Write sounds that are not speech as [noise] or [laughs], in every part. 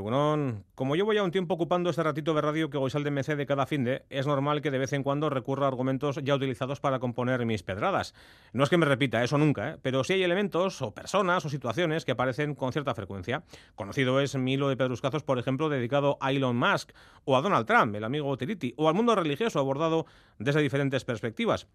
Bueno, como llevo ya un tiempo ocupando este ratito de radio que sale de MC de cada fin de, es normal que de vez en cuando recurra a argumentos ya utilizados para componer mis pedradas. No es que me repita, eso nunca, ¿eh? pero sí hay elementos o personas o situaciones que aparecen con cierta frecuencia. Conocido es mi hilo de pedruscazos, por ejemplo, dedicado a Elon Musk o a Donald Trump, el amigo Tiriti, o al mundo religioso abordado desde diferentes perspectivas.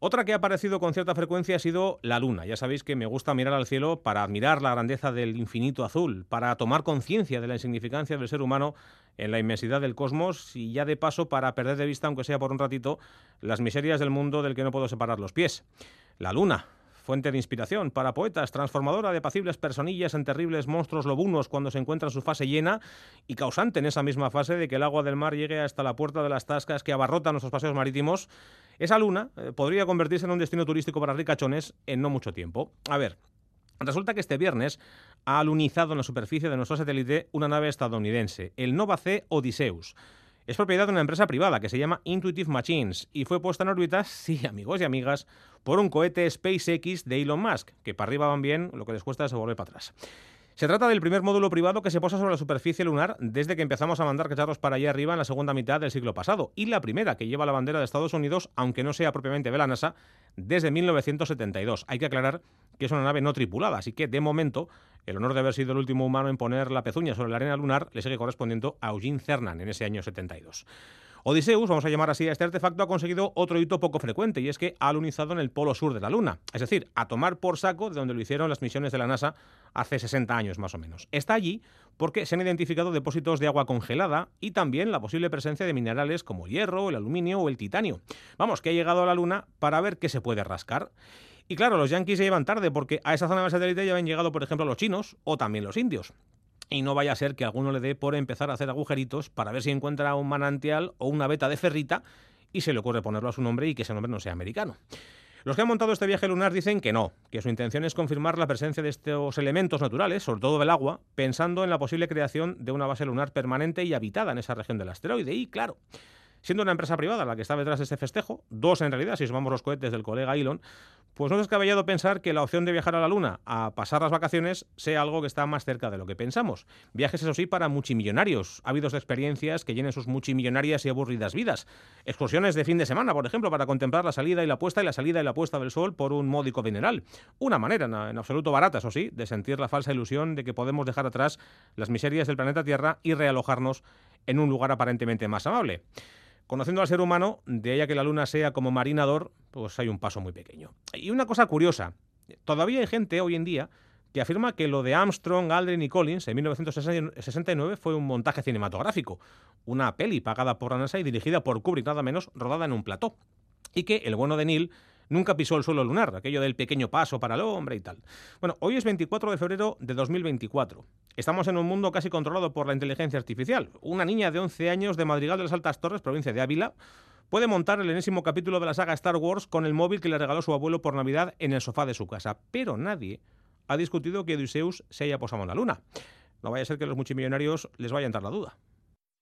Otra que ha aparecido con cierta frecuencia ha sido la luna. Ya sabéis que me gusta mirar al cielo para admirar la grandeza del infinito azul, para tomar conciencia de la insignificancia del ser humano en la inmensidad del cosmos y ya de paso para perder de vista, aunque sea por un ratito, las miserias del mundo del que no puedo separar los pies. La luna, fuente de inspiración para poetas, transformadora de apacibles personillas en terribles monstruos lobunos cuando se encuentra en su fase llena y causante en esa misma fase de que el agua del mar llegue hasta la puerta de las tascas que abarrotan nuestros paseos marítimos esa luna eh, podría convertirse en un destino turístico para ricachones en no mucho tiempo. A ver, Resulta que este viernes ha alunizado en la superficie de nuestro satélite una nave estadounidense, el Nova C Odysseus. Es propiedad de una empresa privada que se llama Intuitive Machines y fue puesta en órbita, [laughs] sí, amigos y amigas, por un cohete SpaceX de Elon Musk, que para arriba van bien, lo que les cuesta es volver para atrás. Se trata del primer módulo privado que se posa sobre la superficie lunar desde que empezamos a mandar cacharros para allá arriba en la segunda mitad del siglo pasado, y la primera que lleva la bandera de Estados Unidos, aunque no sea propiamente de la NASA, desde 1972. Hay que aclarar que es una nave no tripulada, así que de momento el honor de haber sido el último humano en poner la pezuña sobre la arena lunar le sigue correspondiendo a Eugene Cernan en ese año 72. Odysseus, vamos a llamar así a este artefacto, ha conseguido otro hito poco frecuente y es que ha alunizado en el polo sur de la Luna, es decir, a tomar por saco de donde lo hicieron las misiones de la NASA hace 60 años más o menos. Está allí porque se han identificado depósitos de agua congelada y también la posible presencia de minerales como el hierro, el aluminio o el titanio. Vamos, que ha llegado a la Luna para ver qué se puede rascar. Y claro, los yanquis se llevan tarde porque a esa zona del satélite ya habían llegado, por ejemplo, los chinos o también los indios y no vaya a ser que alguno le dé por empezar a hacer agujeritos para ver si encuentra un manantial o una veta de ferrita y se le ocurre ponerlo a su nombre y que ese nombre no sea americano. Los que han montado este viaje lunar dicen que no, que su intención es confirmar la presencia de estos elementos naturales, sobre todo del agua, pensando en la posible creación de una base lunar permanente y habitada en esa región del asteroide. Y claro, Siendo una empresa privada la que está detrás de este festejo, dos en realidad, si sumamos los cohetes del colega Elon, pues no es descabellado pensar que la opción de viajar a la Luna a pasar las vacaciones sea algo que está más cerca de lo que pensamos. Viajes, eso sí, para multimillonarios, ávidos de experiencias que llenen sus multimillonarias y aburridas vidas. Excursiones de fin de semana, por ejemplo, para contemplar la salida y la puesta y la salida y la puesta del sol por un módico dineral. Una manera, en absoluto barata, eso sí, de sentir la falsa ilusión de que podemos dejar atrás las miserias del planeta Tierra y realojarnos en un lugar aparentemente más amable. Conociendo al ser humano, de ella que la Luna sea como marinador, pues hay un paso muy pequeño. Y una cosa curiosa, todavía hay gente hoy en día que afirma que lo de Armstrong, Aldrin y Collins en 1969 fue un montaje cinematográfico, una peli pagada por la NASA y dirigida por Kubrick nada menos, rodada en un plató. Y que el bueno de Neil nunca pisó el suelo lunar, aquello del pequeño paso para el hombre y tal. Bueno, hoy es 24 de febrero de 2024. Estamos en un mundo casi controlado por la inteligencia artificial. Una niña de 11 años de Madrigal de las Altas Torres, provincia de Ávila, puede montar el enésimo capítulo de la saga Star Wars con el móvil que le regaló su abuelo por Navidad en el sofá de su casa. Pero nadie ha discutido que Odysseus se haya posado en la luna. No vaya a ser que los multimillonarios les vaya a entrar la duda.